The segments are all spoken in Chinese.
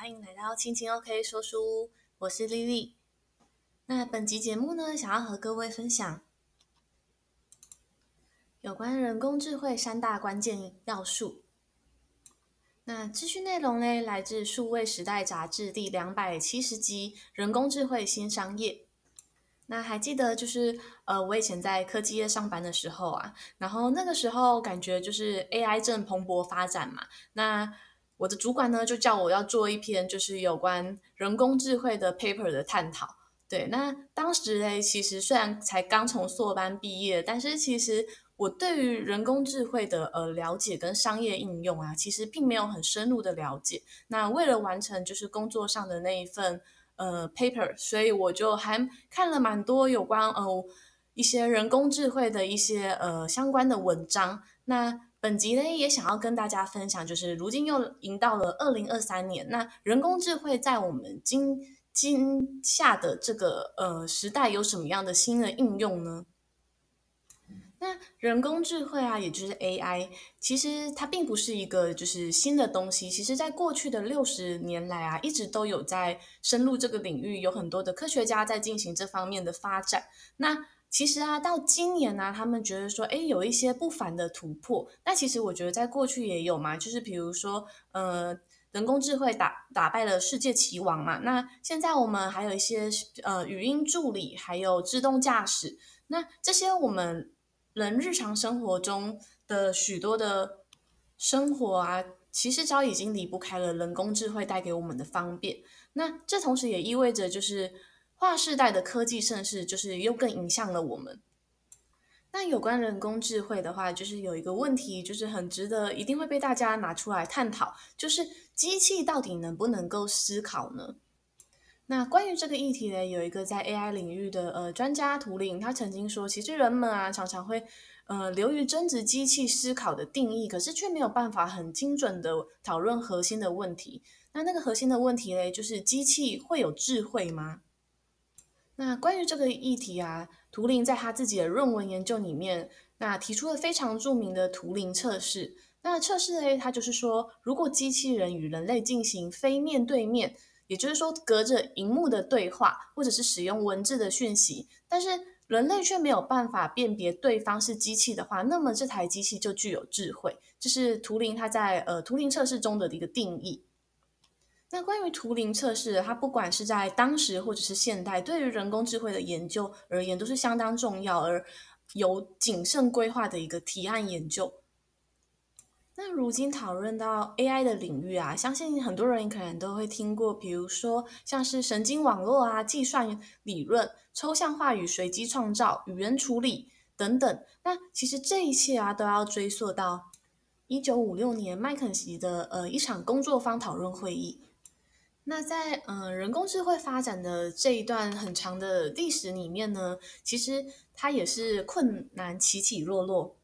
欢迎来到青青 OK 说书屋，我是丽丽。那本集节目呢，想要和各位分享有关人工智慧三大关键要素。那资讯内容呢，来自数位时代杂志第两百七十集《人工智慧新商业》。那还记得就是呃，我以前在科技业上班的时候啊，然后那个时候感觉就是 AI 正蓬勃发展嘛。那我的主管呢，就叫我要做一篇就是有关人工智慧的 paper 的探讨。对，那当时嘞，其实虽然才刚从硕班毕业，但是其实我对于人工智慧的呃了解跟商业应用啊，其实并没有很深入的了解。那为了完成就是工作上的那一份。呃，paper，所以我就还看了蛮多有关呃一些人工智慧的一些呃相关的文章。那本集呢也想要跟大家分享，就是如今又迎到了二零二三年，那人工智慧在我们今今下的这个呃时代有什么样的新的应用呢？那人工智慧啊，也就是 AI，其实它并不是一个就是新的东西。其实，在过去的六十年来啊，一直都有在深入这个领域，有很多的科学家在进行这方面的发展。那其实啊，到今年呢、啊，他们觉得说，哎，有一些不凡的突破。那其实我觉得在过去也有嘛，就是比如说，呃，人工智慧打打败了世界棋王嘛。那现在我们还有一些呃语音助理，还有自动驾驶。那这些我们。人日常生活中的许多的生活啊，其实早已经离不开了人工智慧带给我们的方便。那这同时也意味着，就是划世代的科技盛世，就是又更影响了我们。那有关人工智慧的话，就是有一个问题，就是很值得一定会被大家拿出来探讨，就是机器到底能不能够思考呢？那关于这个议题呢，有一个在 AI 领域的呃专家图灵，他曾经说，其实人们啊常常会呃流于争执机器思考的定义，可是却没有办法很精准的讨论核心的问题。那那个核心的问题呢，就是机器会有智慧吗？那关于这个议题啊，图灵在他自己的论文研究里面，那提出了非常著名的图灵测试。那测试呢，它就是说，如果机器人与人类进行非面对面。也就是说，隔着荧幕的对话，或者是使用文字的讯息，但是人类却没有办法辨别对方是机器的话，那么这台机器就具有智慧。这是图灵他在呃图灵测试中的一个定义。那关于图灵测试，它不管是在当时或者是现代，对于人工智慧的研究而言，都是相当重要而有谨慎规划的一个提案研究。那如今讨论到 AI 的领域啊，相信很多人可能都会听过，比如说像是神经网络啊、计算理论、抽象化与随机创造、语言处理等等。那其实这一切啊，都要追溯到一九五六年麦肯锡的呃一场工作坊讨论会议。那在呃人工智慧发展的这一段很长的历史里面呢，其实它也是困难起起落落。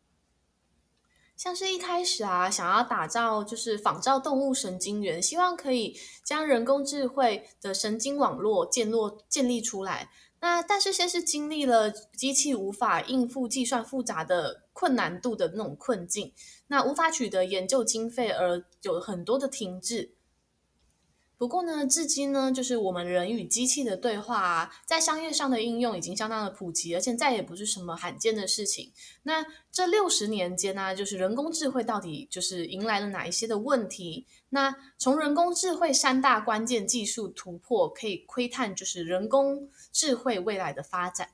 像是一开始啊，想要打造就是仿造动物神经元，希望可以将人工智慧的神经网络建立建立出来。那但是先是经历了机器无法应付计算复杂的困难度的那种困境，那无法取得研究经费，而有很多的停滞。不过呢，至今呢，就是我们人与机器的对话啊，在商业上的应用已经相当的普及，而且再也不是什么罕见的事情。那这六十年间呢，就是人工智慧到底就是迎来了哪一些的问题？那从人工智慧三大关键技术突破可以窥探，就是人工智慧未来的发展。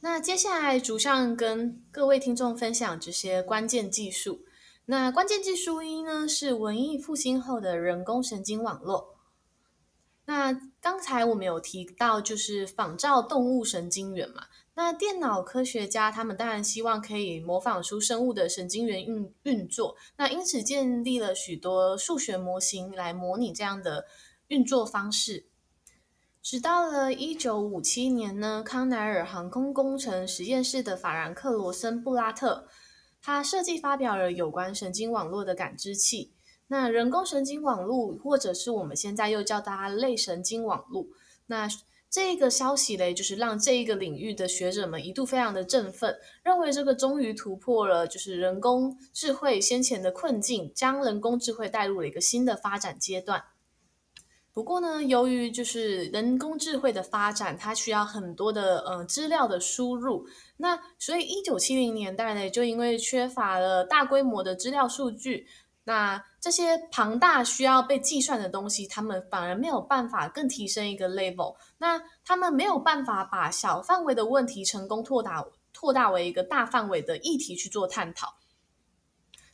那接下来，主上跟各位听众分享这些关键技术。那关键技术一呢，是文艺复兴后的人工神经网络。那刚才我们有提到，就是仿照动物神经元嘛。那电脑科学家他们当然希望可以模仿出生物的神经元运运作，那因此建立了许多数学模型来模拟这样的运作方式。直到了一九五七年呢，康奈尔航空工程实验室的法兰克罗森布拉特。他设计发表了有关神经网络的感知器，那人工神经网络，或者是我们现在又叫它类神经网络。那这个消息嘞，就是让这一个领域的学者们一度非常的振奋，认为这个终于突破了就是人工智慧先前的困境，将人工智慧带入了一个新的发展阶段。不过呢，由于就是人工智慧的发展，它需要很多的呃资料的输入，那所以一九七零年代呢，就因为缺乏了大规模的资料数据。那这些庞大需要被计算的东西，他们反而没有办法更提升一个 level。那他们没有办法把小范围的问题成功拓大，拓大为一个大范围的议题去做探讨。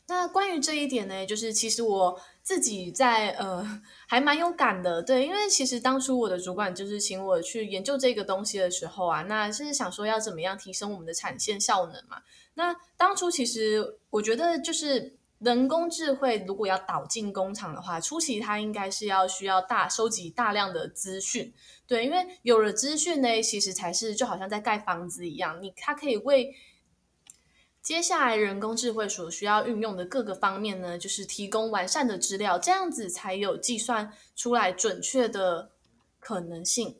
那关于这一点呢，就是其实我自己在呃还蛮有感的，对，因为其实当初我的主管就是请我去研究这个东西的时候啊，那是想说要怎么样提升我们的产线效能嘛。那当初其实我觉得就是。人工智慧如果要导进工厂的话，初期它应该是要需要大收集大量的资讯，对，因为有了资讯呢，其实才是就好像在盖房子一样，你它可以为接下来人工智慧所需要运用的各个方面呢，就是提供完善的资料，这样子才有计算出来准确的可能性。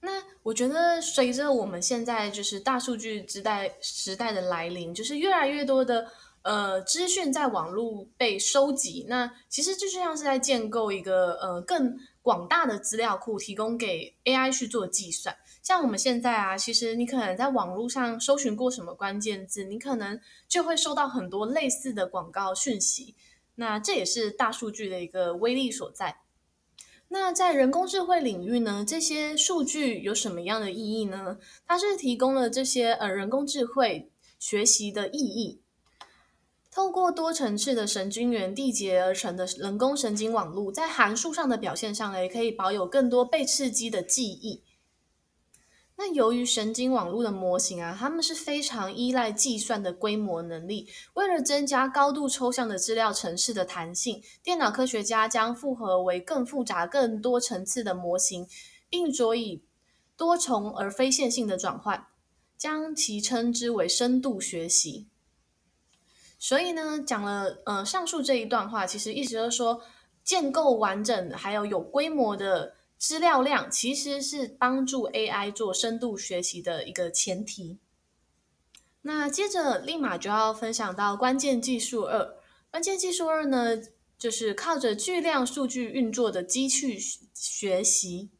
那我觉得随着我们现在就是大数据时代时代的来临，就是越来越多的。呃，资讯在网络被收集，那其实就像是在建构一个呃更广大的资料库，提供给 AI 去做计算。像我们现在啊，其实你可能在网络上搜寻过什么关键字，你可能就会收到很多类似的广告讯息。那这也是大数据的一个威力所在。那在人工智慧领域呢，这些数据有什么样的意义呢？它是提供了这些呃人工智慧学习的意义。透过多层次的神经元缔结而成的人工神经网络，在函数上的表现上呢也可以保有更多被刺激的记忆。那由于神经网络的模型啊，它们是非常依赖计算的规模能力。为了增加高度抽象的资料程式的弹性，电脑科学家将复合为更复杂、更多层次的模型，并着以多重而非线性的转换，将其称之为深度学习。所以呢，讲了呃上述这一段话，其实意思就是说，建构完整还有有规模的资料量，其实是帮助 AI 做深度学习的一个前提。那接着立马就要分享到关键技术二，关键技术二呢，就是靠着巨量数据运作的机器学习。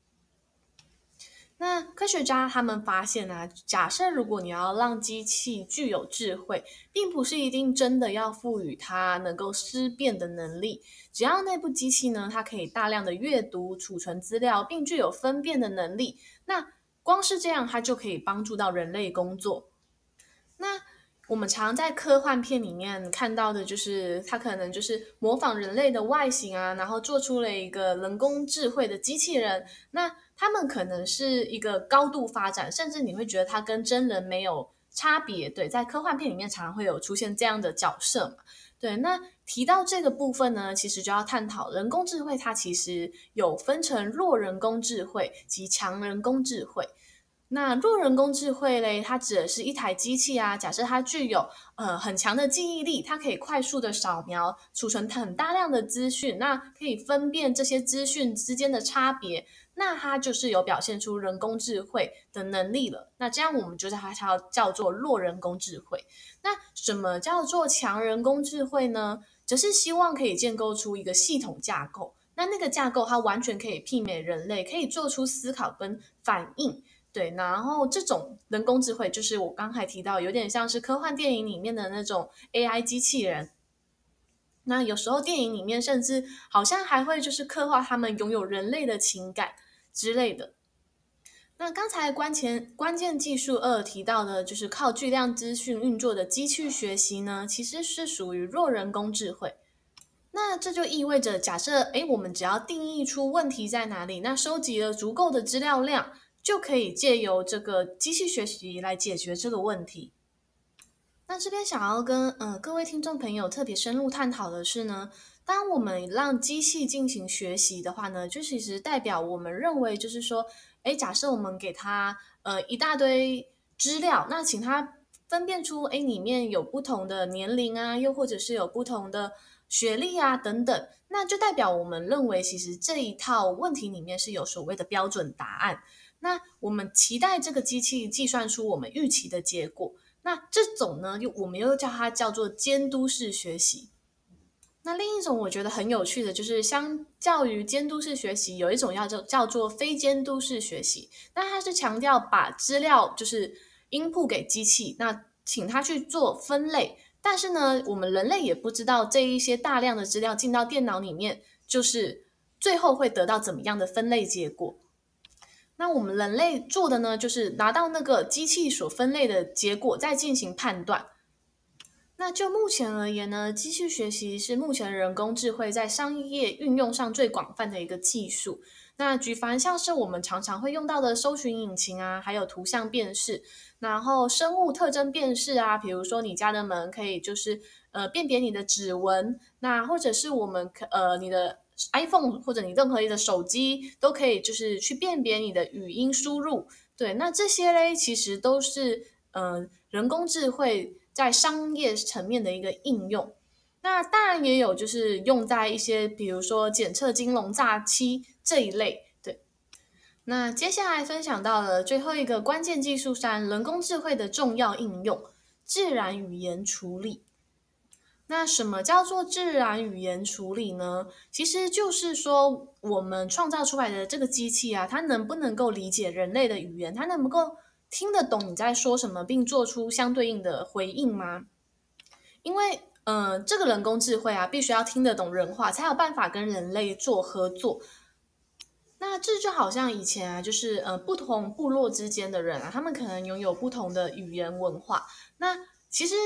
那科学家他们发现啊，假设如果你要让机器具有智慧，并不是一定真的要赋予它能够思辨的能力，只要那部机器呢，它可以大量的阅读、储存资料，并具有分辨的能力，那光是这样，它就可以帮助到人类工作。那我们常在科幻片里面看到的，就是它可能就是模仿人类的外形啊，然后做出了一个人工智慧的机器人。那他们可能是一个高度发展，甚至你会觉得他跟真人没有差别。对，在科幻片里面常常会有出现这样的角色嘛。对，那提到这个部分呢，其实就要探讨人工智慧，它其实有分成弱人工智慧及强人工智慧。那弱人工智慧嘞，它指的是一台机器啊，假设它具有呃很强的记忆力，它可以快速的扫描、储存很大量的资讯，那可以分辨这些资讯之间的差别。那它就是有表现出人工智慧的能力了。那这样我们就叫它叫叫做弱人工智慧。那什么叫做强人工智慧呢？则是希望可以建构出一个系统架构。那那个架构它完全可以媲美人类，可以做出思考跟反应。对，然后这种人工智慧就是我刚才提到，有点像是科幻电影里面的那种 AI 机器人。那有时候电影里面甚至好像还会就是刻画他们拥有人类的情感。之类的。那刚才关前关键技术二提到的，就是靠巨量资讯运作的机器学习呢，其实是属于弱人工智慧。那这就意味着，假设诶，我们只要定义出问题在哪里，那收集了足够的资料量，就可以借由这个机器学习来解决这个问题。那这边想要跟呃各位听众朋友特别深入探讨的是呢。当我们让机器进行学习的话呢，就其实代表我们认为就是说，诶，假设我们给它呃一大堆资料，那请它分辨出诶里面有不同的年龄啊，又或者是有不同的学历啊等等，那就代表我们认为其实这一套问题里面是有所谓的标准答案。那我们期待这个机器计算出我们预期的结果。那这种呢，又我们又叫它叫做监督式学习。那另一种我觉得很有趣的就是，相较于监督式学习，有一种叫做叫做非监督式学习。那它是强调把资料就是 input 给机器，那请它去做分类。但是呢，我们人类也不知道这一些大量的资料进到电脑里面，就是最后会得到怎么样的分类结果。那我们人类做的呢，就是拿到那个机器所分类的结果，再进行判断。那就目前而言呢，机器学习是目前人工智慧在商业运用上最广泛的一个技术。那举凡像是我们常常会用到的搜寻引擎啊，还有图像辨识，然后生物特征辨识啊，比如说你家的门可以就是呃辨别你的指纹，那或者是我们可呃你的 iPhone 或者你任何一个手机都可以就是去辨别你的语音输入。对，那这些嘞其实都是呃人工智慧。在商业层面的一个应用，那当然也有就是用在一些比如说检测金融诈欺这一类。对，那接下来分享到了最后一个关键技术上，人工智慧的重要应用——自然语言处理。那什么叫做自然语言处理呢？其实就是说，我们创造出来的这个机器啊，它能不能够理解人类的语言？它能不够听得懂你在说什么，并做出相对应的回应吗？因为，呃，这个人工智慧啊，必须要听得懂人话，才有办法跟人类做合作。那这就好像以前啊，就是呃，不同部落之间的人啊，他们可能拥有不同的语言文化。那其实，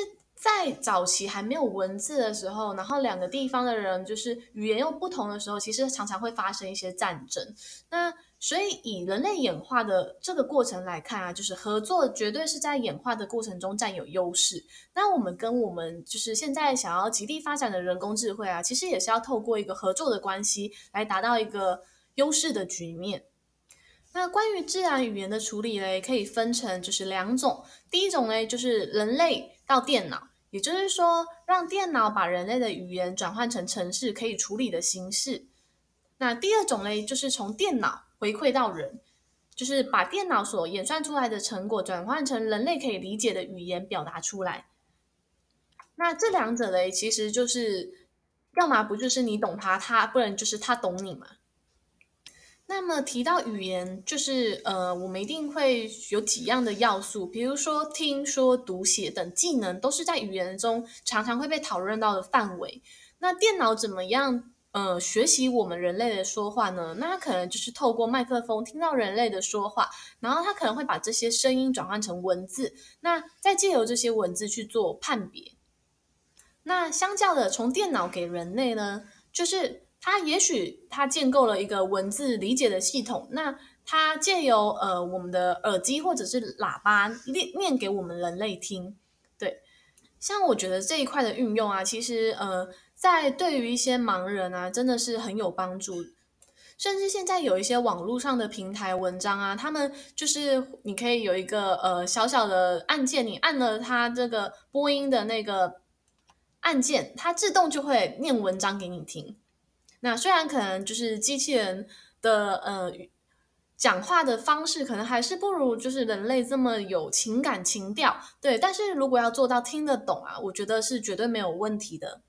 在早期还没有文字的时候，然后两个地方的人就是语言又不同的时候，其实常常会发生一些战争。那所以，以人类演化的这个过程来看啊，就是合作绝对是在演化的过程中占有优势。那我们跟我们就是现在想要极力发展的人工智慧啊，其实也是要透过一个合作的关系来达到一个优势的局面。那关于自然语言的处理嘞，可以分成就是两种。第一种嘞，就是人类到电脑，也就是说，让电脑把人类的语言转换成程式可以处理的形式。那第二种嘞，就是从电脑回馈到人，就是把电脑所演算出来的成果转换成人类可以理解的语言表达出来。那这两者嘞，其实就是，要么不就是你懂他，他不然就是他懂你嘛。那么提到语言，就是呃，我们一定会有几样的要素，比如说听说读写等技能，都是在语言中常常会被讨论到的范围。那电脑怎么样？呃，学习我们人类的说话呢，那它可能就是透过麦克风听到人类的说话，然后它可能会把这些声音转换成文字，那再借由这些文字去做判别。那相较的，从电脑给人类呢，就是它也许它建构了一个文字理解的系统，那它借由呃我们的耳机或者是喇叭念念给我们人类听。对，像我觉得这一块的运用啊，其实呃。在对于一些盲人啊，真的是很有帮助。甚至现在有一些网络上的平台文章啊，他们就是你可以有一个呃小小的按键，你按了它这个播音的那个按键，它自动就会念文章给你听。那虽然可能就是机器人的呃讲话的方式，可能还是不如就是人类这么有情感情调，对。但是如果要做到听得懂啊，我觉得是绝对没有问题的。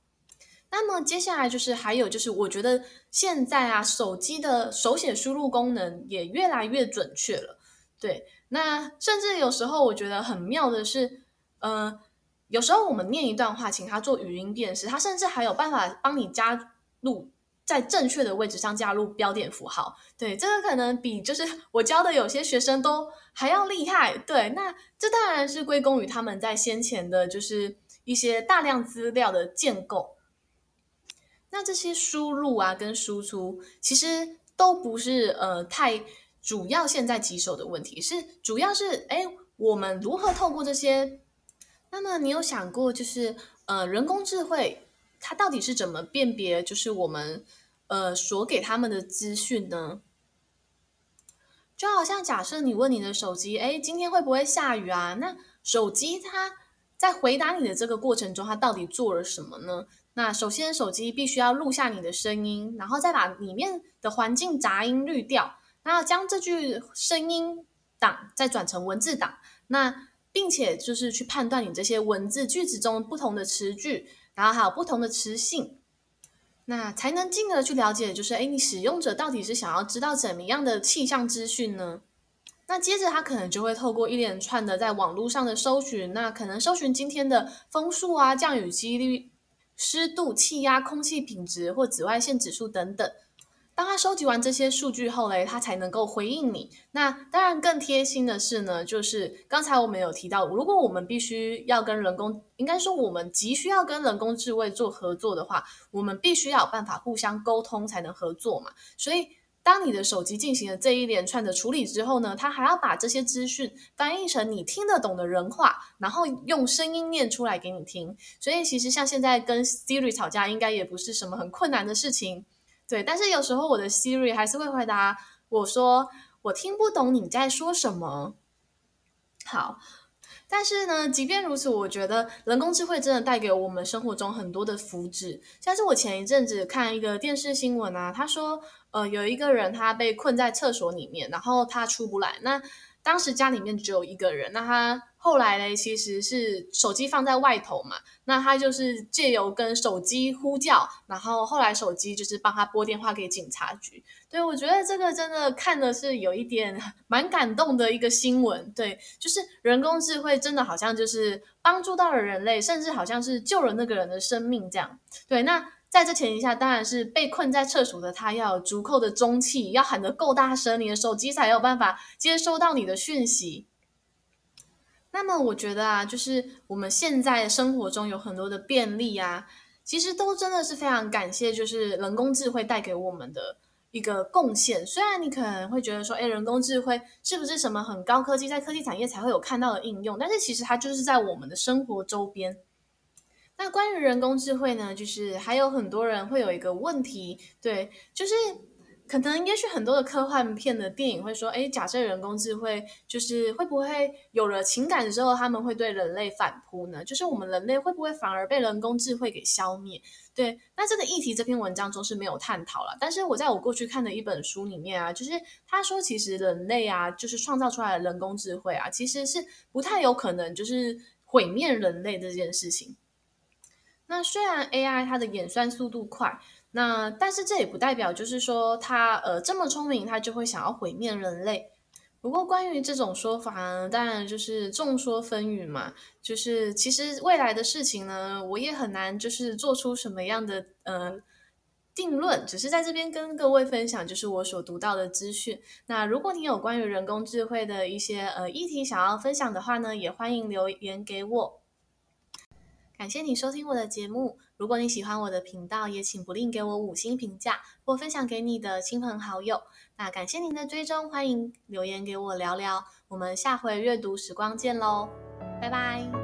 那么接下来就是还有就是，我觉得现在啊，手机的手写输入功能也越来越准确了。对，那甚至有时候我觉得很妙的是，呃，有时候我们念一段话，请他做语音辨识，他甚至还有办法帮你加入在正确的位置上加入标点符号。对，这个可能比就是我教的有些学生都还要厉害。对，那这当然是归功于他们在先前的就是一些大量资料的建构。那这些输入啊跟输出，其实都不是呃太主要现在棘手的问题，是主要是哎，我们如何透过这些？那么你有想过，就是呃人工智慧它到底是怎么辨别，就是我们呃所给他们的资讯呢？就好像假设你问你的手机，哎，今天会不会下雨啊？那手机它在回答你的这个过程中，它到底做了什么呢？那首先，手机必须要录下你的声音，然后再把里面的环境杂音滤掉，然后将这句声音档再转成文字档，那并且就是去判断你这些文字句子中不同的词句，然后还有不同的词性，那才能进而去了解，就是诶，你使用者到底是想要知道怎么样的气象资讯呢？那接着他可能就会透过一连串的在网络上的搜寻，那可能搜寻今天的风速啊、降雨几率、湿度、气压、空气品质或紫外线指数等等。当他收集完这些数据后嘞，他才能够回应你。那当然更贴心的是呢，就是刚才我们有提到，如果我们必须要跟人工，应该说我们急需要跟人工智慧做合作的话，我们必须要有办法互相沟通才能合作嘛。所以，当你的手机进行了这一连串的处理之后呢，它还要把这些资讯翻译成你听得懂的人话，然后用声音念出来给你听。所以，其实像现在跟 Siri 吵架，应该也不是什么很困难的事情。对，但是有时候我的 Siri 还是会回答我说：“我听不懂你在说什么。”好，但是呢，即便如此，我觉得人工智慧真的带给我们生活中很多的福祉。像是我前一阵子看一个电视新闻啊，他说，呃，有一个人他被困在厕所里面，然后他出不来。那当时家里面只有一个人，那他。后来呢，其实是手机放在外头嘛，那他就是借由跟手机呼叫，然后后来手机就是帮他拨电话给警察局。对，我觉得这个真的看的是有一点蛮感动的一个新闻。对，就是人工智慧真的好像就是帮助到了人类，甚至好像是救了那个人的生命这样。对，那在这前提下，当然是被困在厕所的他要有足够的中气，要喊得够大声，你的手机才有办法接收到你的讯息。那么我觉得啊，就是我们现在生活中有很多的便利啊，其实都真的是非常感谢，就是人工智慧带给我们的一个贡献。虽然你可能会觉得说，诶，人工智慧是不是什么很高科技，在科技产业才会有看到的应用？但是其实它就是在我们的生活周边。那关于人工智慧呢，就是还有很多人会有一个问题，对，就是。可能也许很多的科幻片的电影会说，诶，假设人工智慧就是会不会有了情感之后，他们会对人类反扑呢？就是我们人类会不会反而被人工智慧给消灭？对，那这个议题这篇文章中是没有探讨了。但是我在我过去看的一本书里面啊，就是他说，其实人类啊，就是创造出来的人工智慧啊，其实是不太有可能就是毁灭人类这件事情。那虽然 AI 它的演算速度快。那但是这也不代表就是说它呃这么聪明，它就会想要毁灭人类。不过关于这种说法呢，当然就是众说纷纭嘛。就是其实未来的事情呢，我也很难就是做出什么样的呃定论。只是在这边跟各位分享，就是我所读到的资讯。那如果你有关于人工智慧的一些呃议题想要分享的话呢，也欢迎留言给我。感谢你收听我的节目。如果你喜欢我的频道，也请不吝给我五星评价或分享给你的亲朋好友。那感谢您的追踪，欢迎留言给我聊聊。我们下回阅读时光见喽，拜拜。